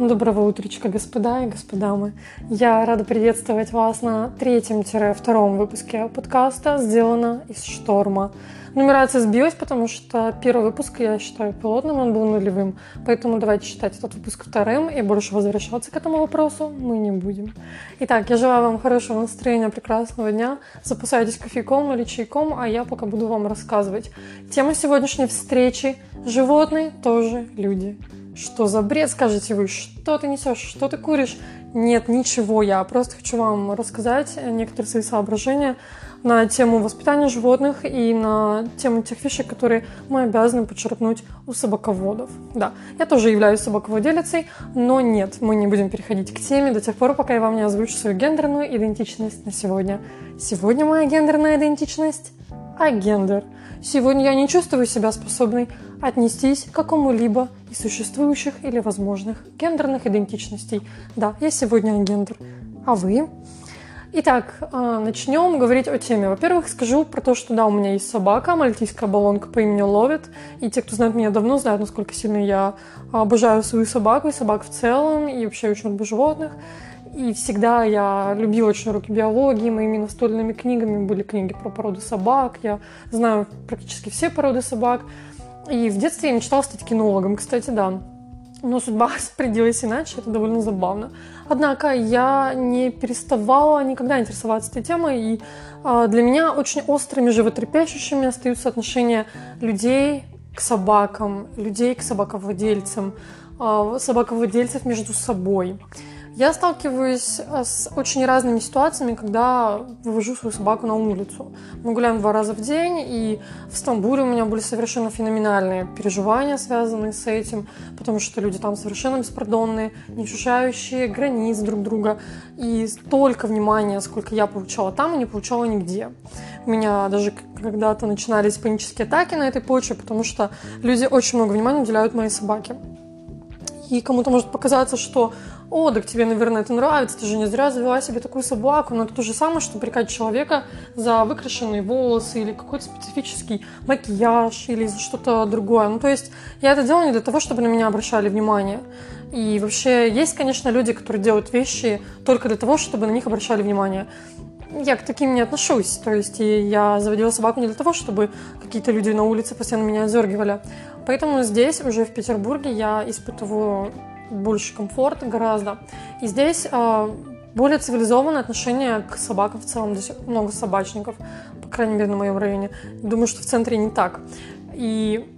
Доброго утречка, господа и господамы. Я рада приветствовать вас на третьем-втором выпуске подкаста «Сделано из шторма». Нумерация сбилась, потому что первый выпуск я считаю пилотным, он был нулевым. Поэтому давайте считать этот выпуск вторым, и больше возвращаться к этому вопросу мы не будем. Итак, я желаю вам хорошего настроения, прекрасного дня. Запасайтесь кофейком или чайком, а я пока буду вам рассказывать. Тема сегодняшней встречи – животные тоже люди. Что за бред, скажете вы? Что ты несешь? Что ты куришь? Нет, ничего. Я просто хочу вам рассказать некоторые свои соображения на тему воспитания животных и на тему тех вещей, которые мы обязаны подчеркнуть у собаководов. Да, я тоже являюсь собаковладелицей, но нет, мы не будем переходить к теме до тех пор, пока я вам не озвучу свою гендерную идентичность на сегодня. Сегодня моя гендерная идентичность – агендер. Сегодня я не чувствую себя способной отнестись к какому-либо из существующих или возможных гендерных идентичностей. Да, я сегодня гендер. А вы? Итак, а, начнем говорить о теме. Во-первых, скажу про то, что да, у меня есть собака, мальтийская баллонка по имени Ловит. И те, кто знает меня давно, знают, насколько сильно я обожаю свою собаку и собак в целом, и вообще очень люблю животных. И всегда я любила очень уроки биологии, моими настольными книгами были книги про породы собак. Я знаю практически все породы собак. И в детстве я мечтала стать кинологом, кстати, да. Но судьба распорядилась иначе, это довольно забавно. Однако я не переставала никогда интересоваться этой темой, и э, для меня очень острыми, животрепещущими остаются отношения людей к собакам, людей к собаковладельцам, э, собаковладельцев между собой. Я сталкиваюсь э, с очень разными ситуациями, когда вывожу свою собаку на улицу. Мы гуляем два раза в день, и в Стамбуле у меня были совершенно феноменальные переживания, связанные с этим, потому что люди там совершенно беспардонные, не ощущающие границ друг друга. И столько внимания, сколько я получала там, и не получала нигде. У меня даже когда-то начинались панические атаки на этой почве, потому что люди очень много внимания уделяют моей собаке. И кому-то может показаться, что «О, так тебе, наверное, это нравится, ты же не зря завела себе такую собаку». Но это то же самое, что прикать человека за выкрашенные волосы или какой-то специфический макияж или за что-то другое. Ну, то есть я это делаю не для того, чтобы на меня обращали внимание. И вообще есть, конечно, люди, которые делают вещи только для того, чтобы на них обращали внимание я к таким не отношусь. То есть я заводила собаку не для того, чтобы какие-то люди на улице постоянно меня отдергивали. Поэтому здесь, уже в Петербурге, я испытываю больше комфорта гораздо. И здесь э, более цивилизованное отношение к собакам в целом. Здесь много собачников, по крайней мере, на моем районе. Думаю, что в центре не так. И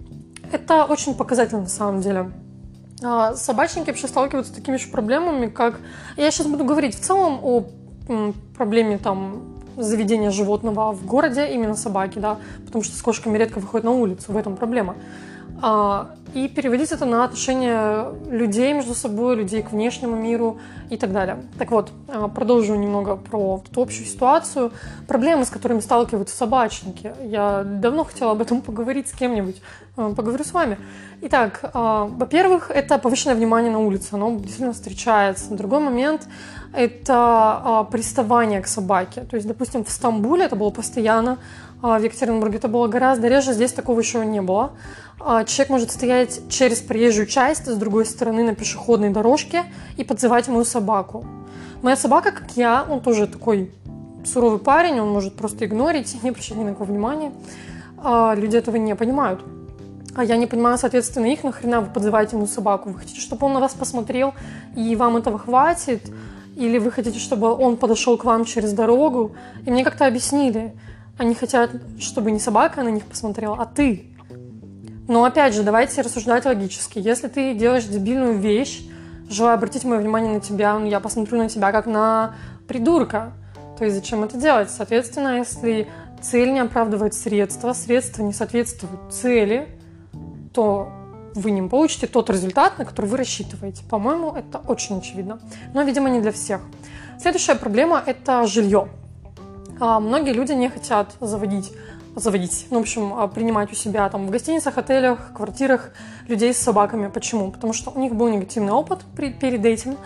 это очень показательно на самом деле. А собачники вообще сталкиваются с такими же проблемами, как... Я сейчас буду говорить в целом о проблеме там заведения животного в городе, именно собаки, да, потому что с кошками редко выходят на улицу, в этом проблема. А, и переводить это на отношения людей между собой, людей к внешнему миру и так далее. Так вот, а, продолжу немного про эту общую ситуацию. Проблемы, с которыми сталкиваются собачники. Я давно хотела об этом поговорить с кем-нибудь. А, поговорю с вами. Итак, во-первых, это повышенное внимание на улице. Оно действительно встречается. Другой момент – это приставание к собаке. То есть, допустим, в Стамбуле это было постоянно, в Екатеринбурге это было гораздо реже, здесь такого еще не было. А, человек может стоять через проезжую часть с другой стороны на пешеходной дорожке и подзывать мою собаку. Моя собака, как я, он тоже такой суровый парень, он может просто игнорить, не обращать ни на кого внимания. А, люди этого не понимают. А я не понимаю, соответственно, их нахрена вы подзываете мою собаку? Вы хотите, чтобы он на вас посмотрел и вам этого хватит? Или вы хотите, чтобы он подошел к вам через дорогу? И мне как-то объяснили. Они хотят, чтобы не собака на них посмотрела, а ты. Но опять же, давайте рассуждать логически. Если ты делаешь дебильную вещь, желаю обратить мое внимание на тебя, я посмотрю на тебя как на придурка. То есть зачем это делать? Соответственно, если цель не оправдывает средства, средства не соответствуют цели, то вы не получите тот результат, на который вы рассчитываете. По-моему, это очень очевидно. Но, видимо, не для всех. Следующая проблема – это жилье. А, многие люди не хотят заводить заводить, ну, в общем, а, принимать у себя там в гостиницах, отелях, квартирах людей с собаками. Почему? Потому что у них был негативный опыт при, перед этим.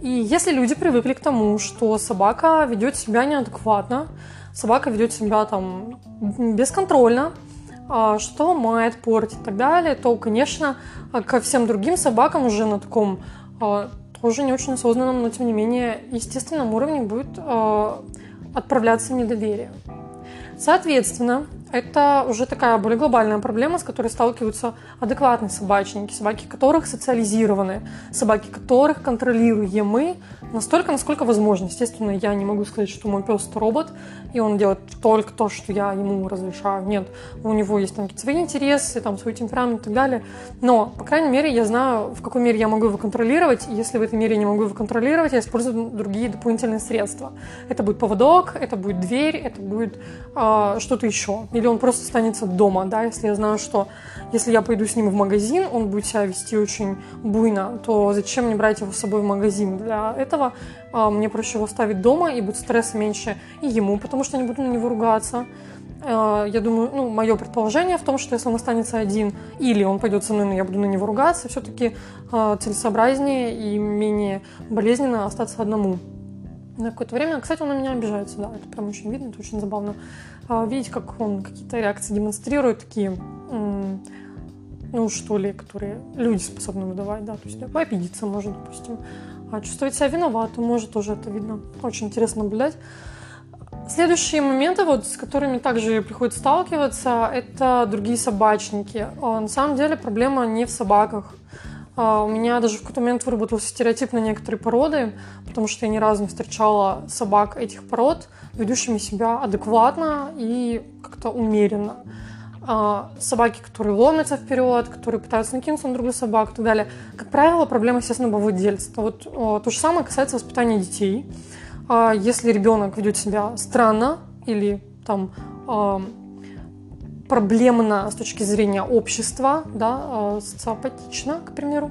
И если люди привыкли к тому, что собака ведет себя неадекватно, собака ведет себя там бесконтрольно, а, что ломает, портит и так далее, то, конечно, ко всем другим собакам уже на таком тоже не очень осознанном, но тем не менее естественном уровне будет отправляться недоверие. Соответственно, это уже такая более глобальная проблема, с которой сталкиваются адекватные собачники, собаки которых социализированы, собаки которых контролируемы настолько, насколько возможно. Естественно, я не могу сказать, что мой пес робот, и он делает только то, что я ему разрешаю. Нет, у него есть там свои интересы, там свой темперамент и так далее. Но, по крайней мере, я знаю, в какой мере я могу его контролировать. И если в этой мере я не могу его контролировать, я использую другие дополнительные средства. Это будет поводок, это будет дверь, это будет э, что-то еще или он просто останется дома, да, если я знаю, что если я пойду с ним в магазин, он будет себя вести очень буйно, то зачем мне брать его с собой в магазин? Для этого а, мне проще его оставить дома, и будет стресса меньше и ему, потому что не буду на него ругаться. А, я думаю, ну, мое предположение в том, что если он останется один, или он пойдет со мной, но я буду на него ругаться, все-таки а, целесообразнее и менее болезненно остаться одному на какое-то время. Кстати, он на меня обижается, да, это прям очень видно, это очень забавно. А, видеть, как он какие-то реакции демонстрирует, такие, ну, что ли, которые люди способны выдавать, да, то есть обидеться может, допустим, а чувствовать себя виноватым может тоже это видно. Очень интересно наблюдать. Следующие моменты, вот, с которыми также приходится сталкиваться, это другие собачники. А, на самом деле проблема не в собаках. А, у меня даже в какой-то момент выработался стереотип на некоторые породы, потому что я ни разу не встречала собак этих пород, ведущими себя адекватно и как-то умеренно. А, собаки, которые ломятся вперед, которые пытаются накинуться на другую собаку и так далее. Как правило, проблема, естественно, владельца. Вот то же самое касается воспитания детей. А, если ребенок ведет себя странно или там проблемно с точки зрения общества, да, а, социопатично, к примеру,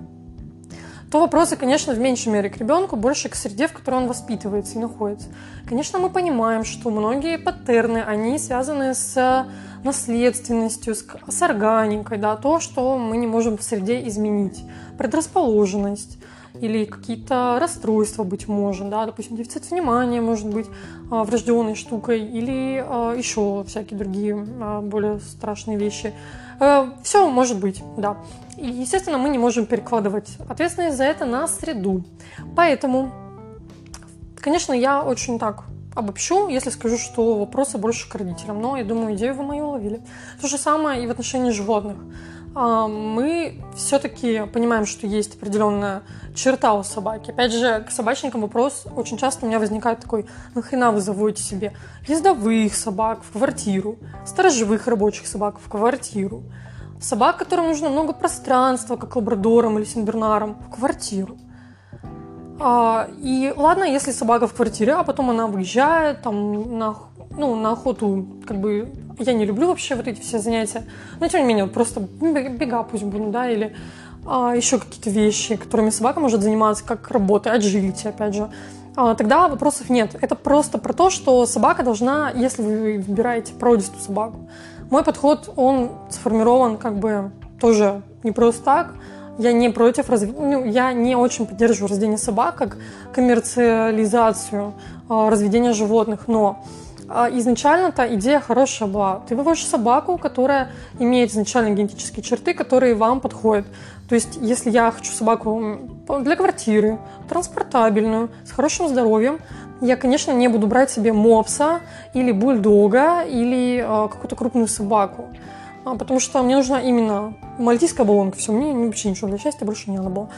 то вопросы, конечно, в меньшей мере к ребенку, больше к среде, в которой он воспитывается и находится. Конечно, мы понимаем, что многие паттерны, они связаны с наследственностью, с, с органикой, да, то, что мы не можем в среде изменить. Предрасположенность, или какие-то расстройства, быть может, да, допустим, дефицит внимания может быть а, врожденной штукой, или а, еще всякие другие а, более страшные вещи. Э, все может быть, да. И, естественно, мы не можем перекладывать ответственность за это на среду. Поэтому, конечно, я очень так обобщу, если скажу, что вопросы больше к родителям. Но я думаю, идею вы мою уловили. То же самое и в отношении животных. А, мы все-таки понимаем, что есть определенная черта у собаки. Опять же, к собачникам вопрос очень часто у меня возникает такой, нахрена вы заводите себе ездовых собак в квартиру, сторожевых рабочих собак в квартиру, собак, которым нужно много пространства, как лабрадорам или сенбернарам, в квартиру. А, и ладно, если собака в квартире, а потом она выезжает там на ну, на охоту, как бы, я не люблю вообще вот эти все занятия, но тем не менее, вот просто бега пусть будут, да, или а, еще какие-то вещи, которыми собака может заниматься, как работа, agility, опять же, а, тогда вопросов нет. Это просто про то, что собака должна, если вы выбираете породистую собаку, мой подход, он сформирован как бы тоже не просто так, я не против, разв... ну, я не очень поддерживаю разведение собак как коммерциализацию э, разведения животных, но изначально-то идея хорошая была. Ты выводишь собаку, которая имеет изначально генетические черты, которые вам подходят. То есть, если я хочу собаку для квартиры, транспортабельную, с хорошим здоровьем, я, конечно, не буду брать себе мопса или бульдога или э, какую-то крупную собаку. А, потому что мне нужна именно мальтийская баллонка. Все, мне вообще ничего для счастья больше не надо было.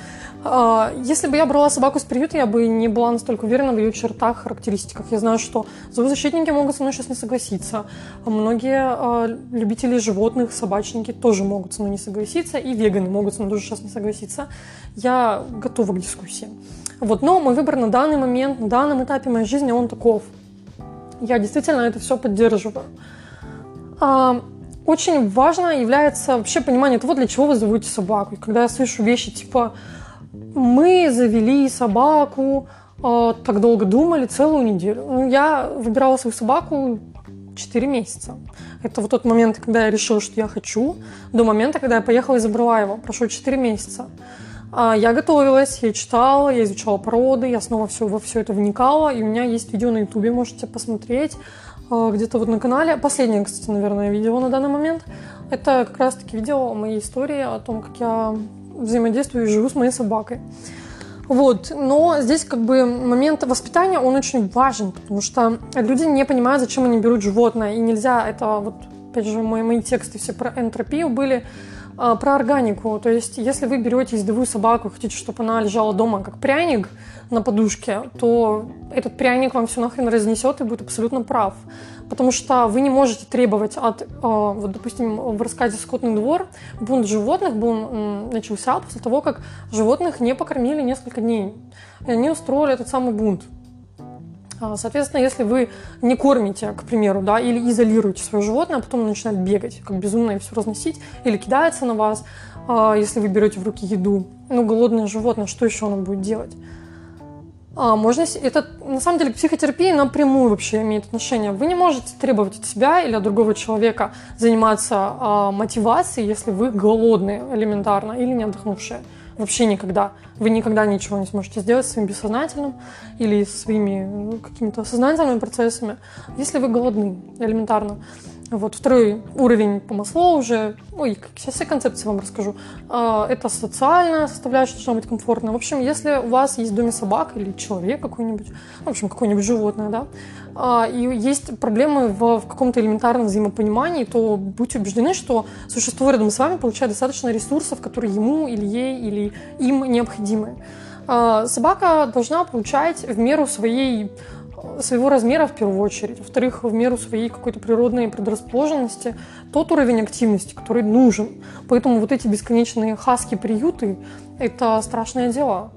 А, если бы я брала собаку с приюта, я бы не была настолько уверена в ее чертах, характеристиках. Я знаю, что зоозащитники могут со мной сейчас не согласиться. Многие а, любители животных, собачники тоже могут со мной не согласиться. И веганы могут со мной тоже сейчас не согласиться. Я готова к дискуссии. Вот, но мой выбор на данный момент, на данном этапе моей жизни, он таков. Я действительно это все поддерживаю очень важно является вообще понимание того, для чего вы заводите собаку. И когда я слышу вещи типа «мы завели собаку», э, так долго думали, целую неделю. Ну, я выбирала свою собаку 4 месяца. Это вот тот момент, когда я решила, что я хочу, до момента, когда я поехала и забрала его. Прошло 4 месяца. А, я готовилась, я читала, я изучала породы, я снова все, во все это вникала, и у меня есть видео на ютубе, можете посмотреть. Э, где-то вот на канале. Последнее, кстати, наверное, видео на данный момент. Это как раз-таки видео моей истории, о том, как я взаимодействую и живу с моей собакой. Вот, но здесь как бы момент воспитания, он очень важен, потому что люди не понимают, зачем они берут животное, и нельзя, это вот, опять же, мои, мои тексты все про энтропию были, а, про органику. То есть, если вы берете ездовую собаку, хотите, чтобы она лежала дома как пряник на подушке, то этот пряник вам все нахрен разнесет и будет абсолютно прав. Потому что вы не можете требовать от, а, вот, допустим, в рассказе «Скотный двор» бунт животных был, начался после того, как животных не покормили несколько дней. И они устроили этот самый бунт. А, соответственно, если вы не кормите, к примеру, да, или изолируете свое животное, а потом начинает бегать, как безумно и все разносить, или кидается на вас, а, если вы берете в руки еду, ну, голодное животное, что еще оно будет делать? А, можно, это на самом деле к психотерапии напрямую вообще имеет отношение. Вы не можете требовать от себя или от другого человека заниматься а, мотивацией, если вы голодные элементарно или не отдохнувшие. Вообще никогда. Вы никогда ничего не сможете сделать своим бессознательным или своими ну, какими-то сознательными процессами, если вы голодны элементарно. Вот второй уровень по маслу уже, ой, сейчас все концепции вам расскажу. А, это социальная составляющая должна быть комфортная. В общем, если у вас есть в доме собак или человек какой-нибудь, в общем, какое-нибудь животное, да, а, и есть проблемы в, в каком-то элементарном взаимопонимании, то будьте убеждены, что существо рядом с вами получает достаточно ресурсов, которые ему или ей или им необходимы. А, собака должна получать в меру своей своего размера в первую очередь, во-вторых, в меру своей какой-то природной предрасположенности, тот уровень активности, который нужен. Поэтому вот эти бесконечные хаски-приюты – это страшное дело.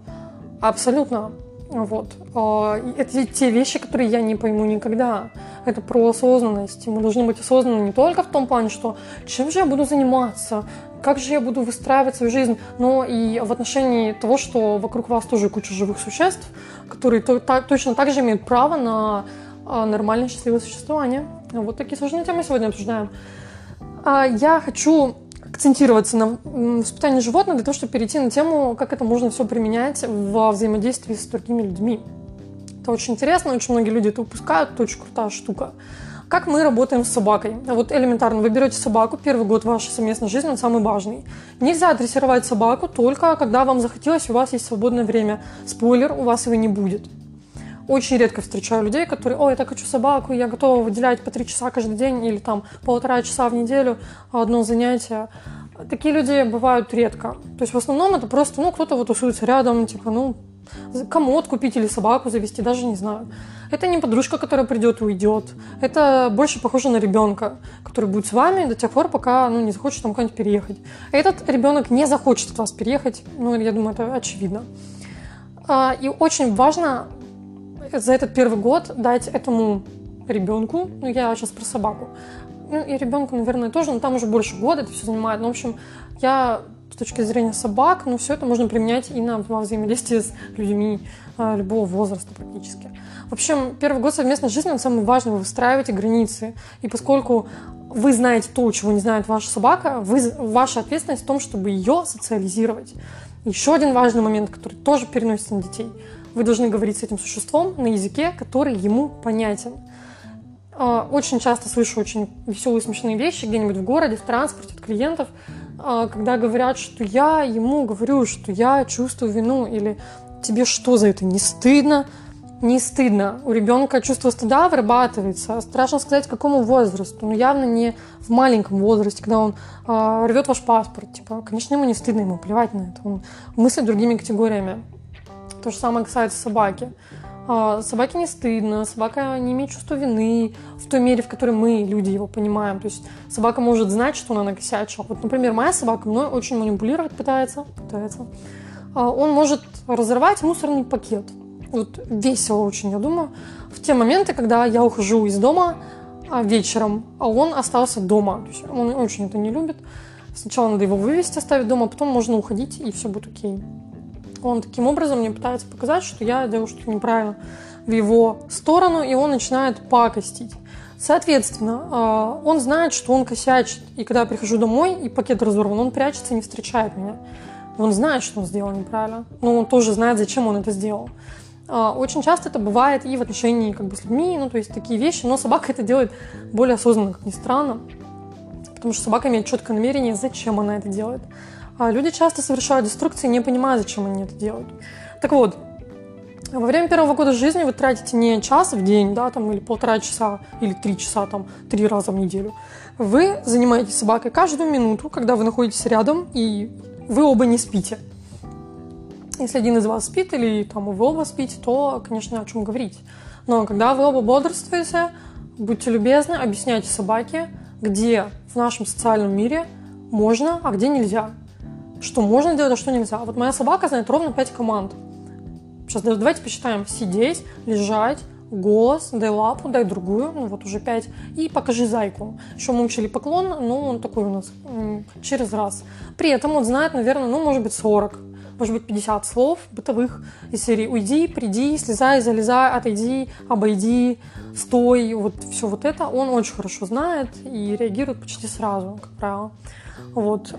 Абсолютно. Вот. А, это те вещи, которые я не пойму никогда. Это про осознанность. Мы должны быть осознанны не только в том плане, что чем же я буду заниматься, как же я буду выстраивать свою жизнь, но и в отношении того, что вокруг вас тоже куча живых существ, которые точно так же имеют право на а, нормальное счастливое существование. Вот такие сложные темы сегодня обсуждаем. А, я хочу акцентироваться на воспитании животных для того, чтобы перейти на тему, как это можно все применять во взаимодействии с другими людьми. Это очень интересно, очень многие люди это упускают, это очень крутая штука. Как мы работаем с собакой? Вот элементарно, вы берете собаку, первый год вашей совместной жизни, он самый важный. Нельзя дрессировать собаку только когда вам захотелось, у вас есть свободное время. Спойлер, у вас его не будет. Очень редко встречаю людей, которые, ой, я так хочу собаку, я готова выделять по три часа каждый день или там полтора часа в неделю одно занятие. Такие люди бывают редко. То есть в основном это просто, ну, кто-то вот тусуется рядом, типа, ну, комод купить или собаку завести, даже не знаю. Это не подружка, которая придет и уйдет. Это больше похоже на ребенка, который будет с вами до тех пор, пока ну, не захочет там куда-нибудь переехать. Этот ребенок не захочет от вас переехать, ну, я думаю, это очевидно. А, и очень важно за этот первый год дать этому ребенку, ну, я сейчас про собаку, ну, и ребенку, наверное, тоже, но там уже больше года это все занимает. Ну, в общем, я точки зрения собак, ну, все это можно применять и на во взаимодействии с людьми а, любого возраста практически. В общем, первый год совместной жизни, он самый важный, вы выстраиваете границы. И поскольку вы знаете то, чего не знает ваша собака, вы, ваша ответственность в том, чтобы ее социализировать. Еще один важный момент, который тоже переносится на детей. Вы должны говорить с этим существом на языке, который ему понятен. А, очень часто слышу очень веселые, смешные вещи где-нибудь в городе, в транспорте от клиентов, когда говорят, что я ему говорю, что я чувствую вину, или тебе что за это, не стыдно? Не стыдно. У ребенка чувство стыда вырабатывается. Страшно сказать, какому возрасту. Но явно не в маленьком возрасте, когда он э, рвет ваш паспорт. Типа, конечно, ему не стыдно, ему плевать на это. Он мыслит другими категориями. То же самое касается собаки. А, собаке не стыдно, собака не имеет чувства вины в той мере, в которой мы, люди, его понимаем. То есть собака может знать, что она накосячила. Вот, например, моя собака мной очень манипулировать пытается. пытается. А, он может разорвать мусорный пакет. Вот весело очень, я думаю. В те моменты, когда я ухожу из дома а, вечером, а он остался дома. То есть он очень это не любит. Сначала надо его вывести, оставить дома, а потом можно уходить, и все будет окей. Он таким образом мне пытается показать, что я делаю что-то неправильно в его сторону, и он начинает пакостить. Соответственно, а, он знает, что он косячит, и когда я прихожу домой, и пакет разорван, он прячется и не встречает меня. Он знает, что он сделал неправильно, но он тоже знает, зачем он это сделал. А, очень часто это бывает и в отношении как бы, с людьми, ну, то есть такие вещи, но собака это делает более осознанно, как ни странно, потому что собака имеет четкое намерение, зачем она это делает. А люди часто совершают деструкции, не понимая, зачем они это делают. Так вот, во время первого года жизни вы тратите не час в день, да, там, или полтора часа, или три часа, там, три раза в неделю. Вы занимаетесь собакой каждую минуту, когда вы находитесь рядом, и вы оба не спите. Если один из вас спит, или там вы оба спите, то, конечно, о чем говорить. Но когда вы оба бодрствуете, будьте любезны, объясняйте собаке, где в нашем социальном мире можно, а где нельзя. Что можно делать, а что нельзя. Вот моя собака знает ровно 5 команд – Сейчас давайте посчитаем. Сидеть, лежать, голос, дай лапу, дай другую, ну вот уже пять, и покажи зайку. Еще мы учили поклон, но он такой у нас через раз. При этом он знает, наверное, ну может быть 40, может быть 50 слов бытовых из серии «Уйди», «Приди», «Слезай», «Залезай», «Отойди», «Обойди», «Стой», вот все вот это он очень хорошо знает и реагирует почти сразу, как правило. Вот.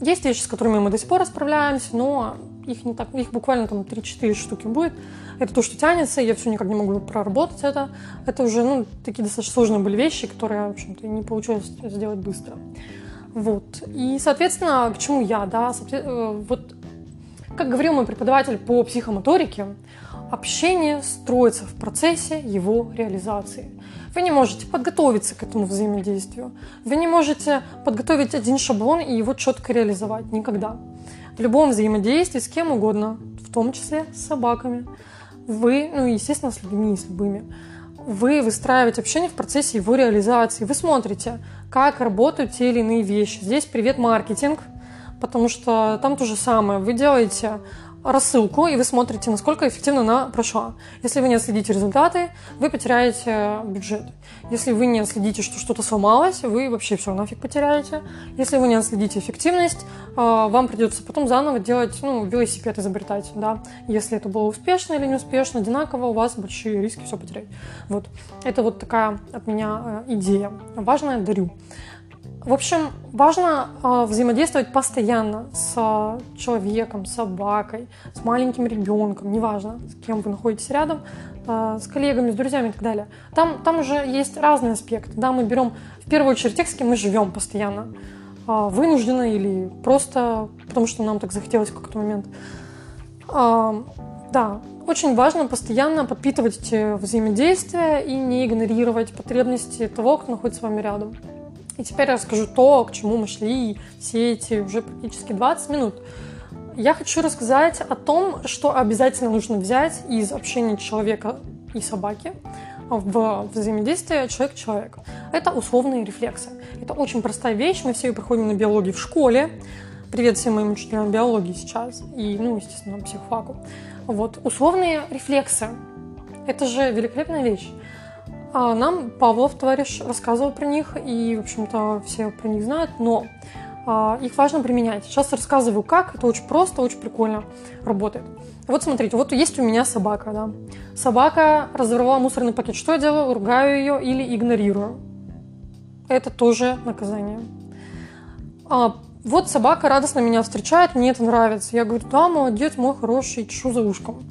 Есть вещи, с которыми мы до сих пор справляемся, но их не так, их буквально там 3-4 штуки будет. Это то, что тянется, я все никак не могу проработать это. Это уже, ну, такие достаточно сложные были вещи, которые, в общем-то, не получилось сделать быстро. Вот. И, соответственно, к чему я, да, э, вот, как говорил мой преподаватель по психомоторике, общение строится в процессе его реализации. Вы не можете подготовиться к этому взаимодействию. Вы не можете подготовить один шаблон и его четко реализовать. Никогда в любом взаимодействии с кем угодно, в том числе с собаками. Вы, ну, естественно, с людьми, с любыми. Вы выстраиваете общение в процессе его реализации. Вы смотрите, как работают те или иные вещи. Здесь привет маркетинг, потому что там то же самое. Вы делаете рассылку, и вы смотрите, насколько эффективно она прошла. Если вы не отследите результаты, вы потеряете бюджет. Если вы не отследите, что что-то сломалось, вы вообще все нафиг потеряете. Если вы не отследите эффективность, а, вам придется потом заново делать, ну, велосипед изобретать, да. Если это было успешно или не успешно, одинаково, у вас большие риски все потерять. Вот. Это вот такая от меня э, идея. Важно, дарю. В общем, важно э, взаимодействовать постоянно с человеком, с собакой, с маленьким ребенком, неважно, с кем вы находитесь рядом, э, с коллегами, с друзьями и так далее. Там, там уже есть разные аспекты. Да, мы берем в первую очередь тех, с кем мы живем постоянно, э, вынужденно или просто потому, что нам так захотелось в какой-то момент. Э, да, очень важно постоянно подпитывать эти взаимодействия и не игнорировать потребности того, кто находится с вами рядом. И теперь расскажу то, к чему мы шли все эти уже практически 20 минут. Я хочу рассказать о том, что обязательно нужно взять из общения человека и собаки в взаимодействие человек-человек. Это условные рефлексы. Это очень простая вещь, мы все ее проходим на биологии в школе. Привет всем моим учителям биологии сейчас и, ну, естественно, психфаку. Вот, условные рефлексы. Это же великолепная вещь. А нам Павлов, товарищ, рассказывал про них, и, в общем-то, все про них знают, но а, их важно применять. Сейчас рассказываю, как. Это очень просто, очень прикольно работает. Вот смотрите, вот есть у меня собака, да. Собака разорвала мусорный пакет. Что я делаю? Ругаю ее или игнорирую. Это тоже наказание. А, вот собака радостно меня встречает, мне это нравится. Я говорю, да, молодец, мой хороший, чешу за ушком.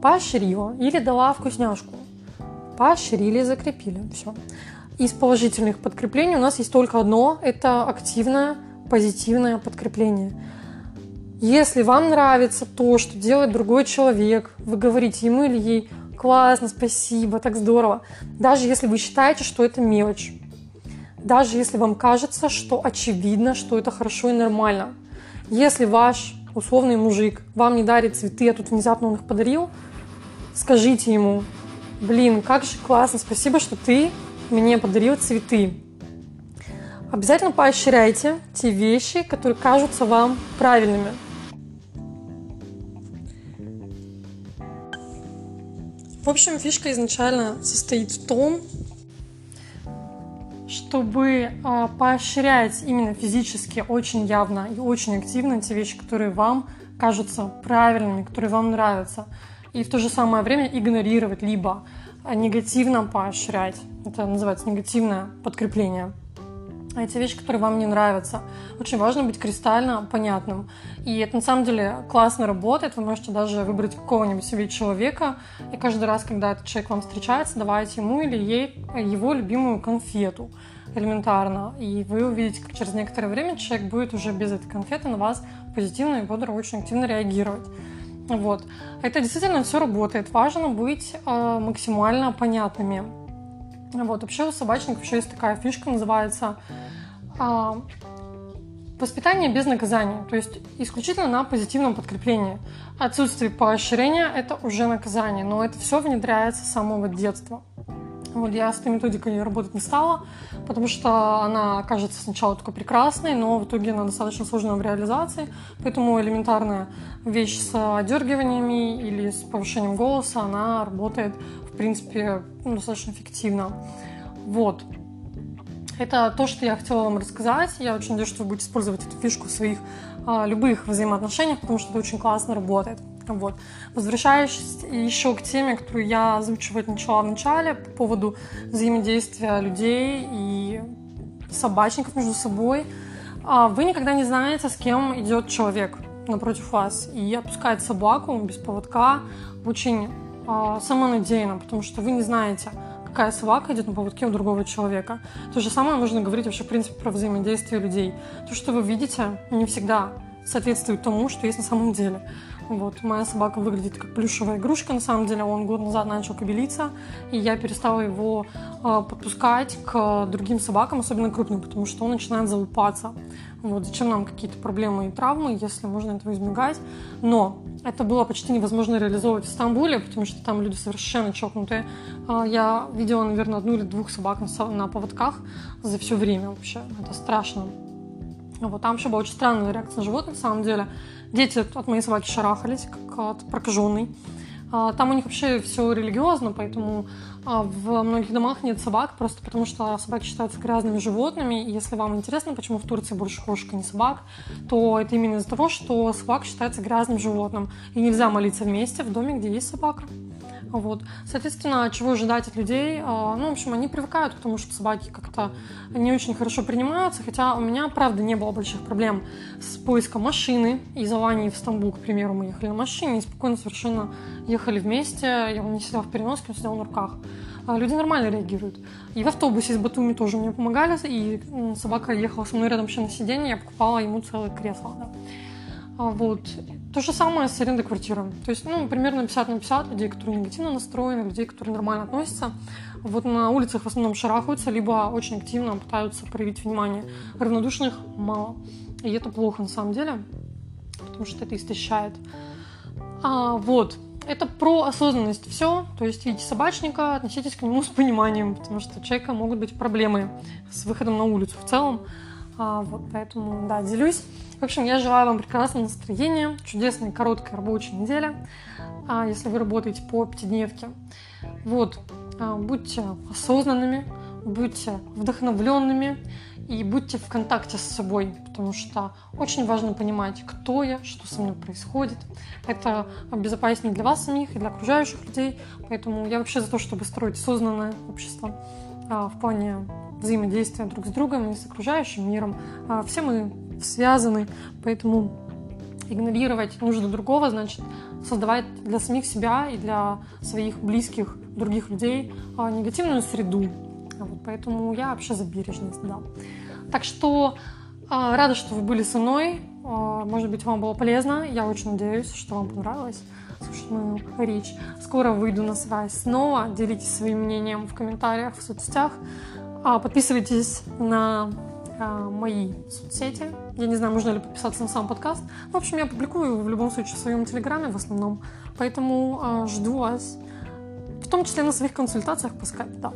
Поощрила или дала вкусняшку поощрили, закрепили. Все. Из положительных подкреплений у нас есть только одно – это активное, позитивное подкрепление. Если вам нравится то, что делает другой человек, вы говорите ему или ей «классно, спасибо, так здорово», даже если вы считаете, что это мелочь, даже если вам кажется, что очевидно, что это хорошо и нормально. Если ваш условный мужик вам не дарит цветы, а тут внезапно он их подарил, скажите ему Блин, как же классно, спасибо, что ты мне подарил цветы. Обязательно поощряйте те вещи, которые кажутся вам правильными. В общем, фишка изначально состоит в том, чтобы э, поощрять именно физически очень явно и очень активно те вещи, которые вам кажутся правильными, которые вам нравятся и в то же самое время игнорировать, либо негативно поощрять. Это называется негативное подкрепление. А эти вещи, которые вам не нравятся. Очень важно быть кристально понятным. И это на самом деле классно работает. Вы можете даже выбрать какого-нибудь себе человека, и каждый раз, когда этот человек вам встречается, давать ему или ей его любимую конфету элементарно. И вы увидите, как через некоторое время человек будет уже без этой конфеты на вас позитивно и бодро очень активно реагировать. Вот. Это действительно все работает. Важно быть э, максимально понятными. Вот. Вообще у собачников еще есть такая фишка, называется э, воспитание без наказания. То есть исключительно на позитивном подкреплении. Отсутствие поощрения – это уже наказание. Но это все внедряется с самого детства. Вот я с этой методикой работать не стала, потому что она кажется сначала такой прекрасной, но в итоге она достаточно сложная в реализации. Поэтому элементарная вещь с одергиваниями или с повышением голоса, она работает, в принципе, ну, достаточно эффективно. Вот. Это то, что я хотела вам рассказать. Я очень надеюсь, что вы будете использовать эту фишку в своих а, любых взаимоотношениях, потому что это очень классно работает. Вот. Возвращаясь еще к теме, которую я озвучивать начала в начале по поводу взаимодействия людей и собачников между собой, а, вы никогда не знаете, с кем идет человек напротив вас. И отпускать собаку без поводка очень а, самонадеянно, потому что вы не знаете, какая собака идет на поводке у другого человека. То же самое можно говорить вообще, в принципе, про взаимодействие людей. То, что вы видите, не всегда соответствует тому, что есть на самом деле. Вот, моя собака выглядит как плюшевая игрушка, на самом деле. Он год назад начал кобелиться, и я перестала его э, подпускать к другим собакам, особенно крупным, потому что он начинает залупаться. Вот, зачем нам какие-то проблемы и травмы, если можно этого избегать. Но это было почти невозможно реализовывать в Стамбуле, потому что там люди совершенно чокнутые. А, я видела, наверное, одну или двух собак на поводках за все время вообще. Это страшно. Вот там еще была очень странная реакция животных, на самом деле. Дети от моей собаки шарахались, как от прокаженной. А, там у них вообще все религиозно, поэтому а, в многих домах нет собак, просто потому что собаки считаются грязными животными. И если вам интересно, почему в Турции больше кошек, а не собак, то это именно из-за того, что собак считается грязным животным. И нельзя молиться вместе в доме, где есть собака. Вот. Соответственно, чего ожидать от людей? А, ну, в общем, они привыкают к тому, что собаки как-то не очень хорошо принимаются, хотя у меня, правда, не было больших проблем с поиском машины. Из Алании в Стамбул, к примеру, мы ехали на машине и спокойно совершенно ехали вместе. Я не сидела в переноске, он сидел на руках. А, люди нормально реагируют. И в автобусе из Батуми тоже мне помогали, и собака ехала со мной рядом еще на сиденье, я покупала ему целое кресло. Да. А, вот. То же самое с арендой квартиры. То есть, ну, примерно 50 на 50 людей, которые негативно настроены, людей, которые нормально относятся. Вот на улицах в основном шарахаются, либо очень активно пытаются проявить внимание. Равнодушных мало. И это плохо на самом деле, потому что это истощает. А, вот. Это про осознанность все. То есть видите собачника, относитесь к нему с пониманием, потому что у человека могут быть проблемы с выходом на улицу в целом. А, вот поэтому, да, делюсь. В общем, я желаю вам прекрасного настроения, чудесной короткой рабочей недели, а, если вы работаете по пятидневке. Вот, а, будьте осознанными, будьте вдохновленными и будьте в контакте с собой, потому что очень важно понимать, кто я, что со мной происходит. Это безопаснее для вас самих и для окружающих людей, поэтому я вообще за то, чтобы строить осознанное общество в плане взаимодействия друг с другом и с окружающим миром. Все мы связаны, поэтому игнорировать нужды другого, значит, создавать для самих себя и для своих близких других людей а, негативную среду. Вот, поэтому я вообще за бережность, да. Так что а, рада, что вы были со мной. А, может быть, вам было полезно. Я очень надеюсь, что вам понравилось мою речь. Скоро выйду на связь снова. Делитесь своим мнением в комментариях, в соцсетях. Подписывайтесь на мои соцсети. Я не знаю, можно ли подписаться на сам подкаст. В общем, я публикую в любом случае в своем телеграме в основном. Поэтому э, жду вас, в том числе на своих консультациях по скайпу, да.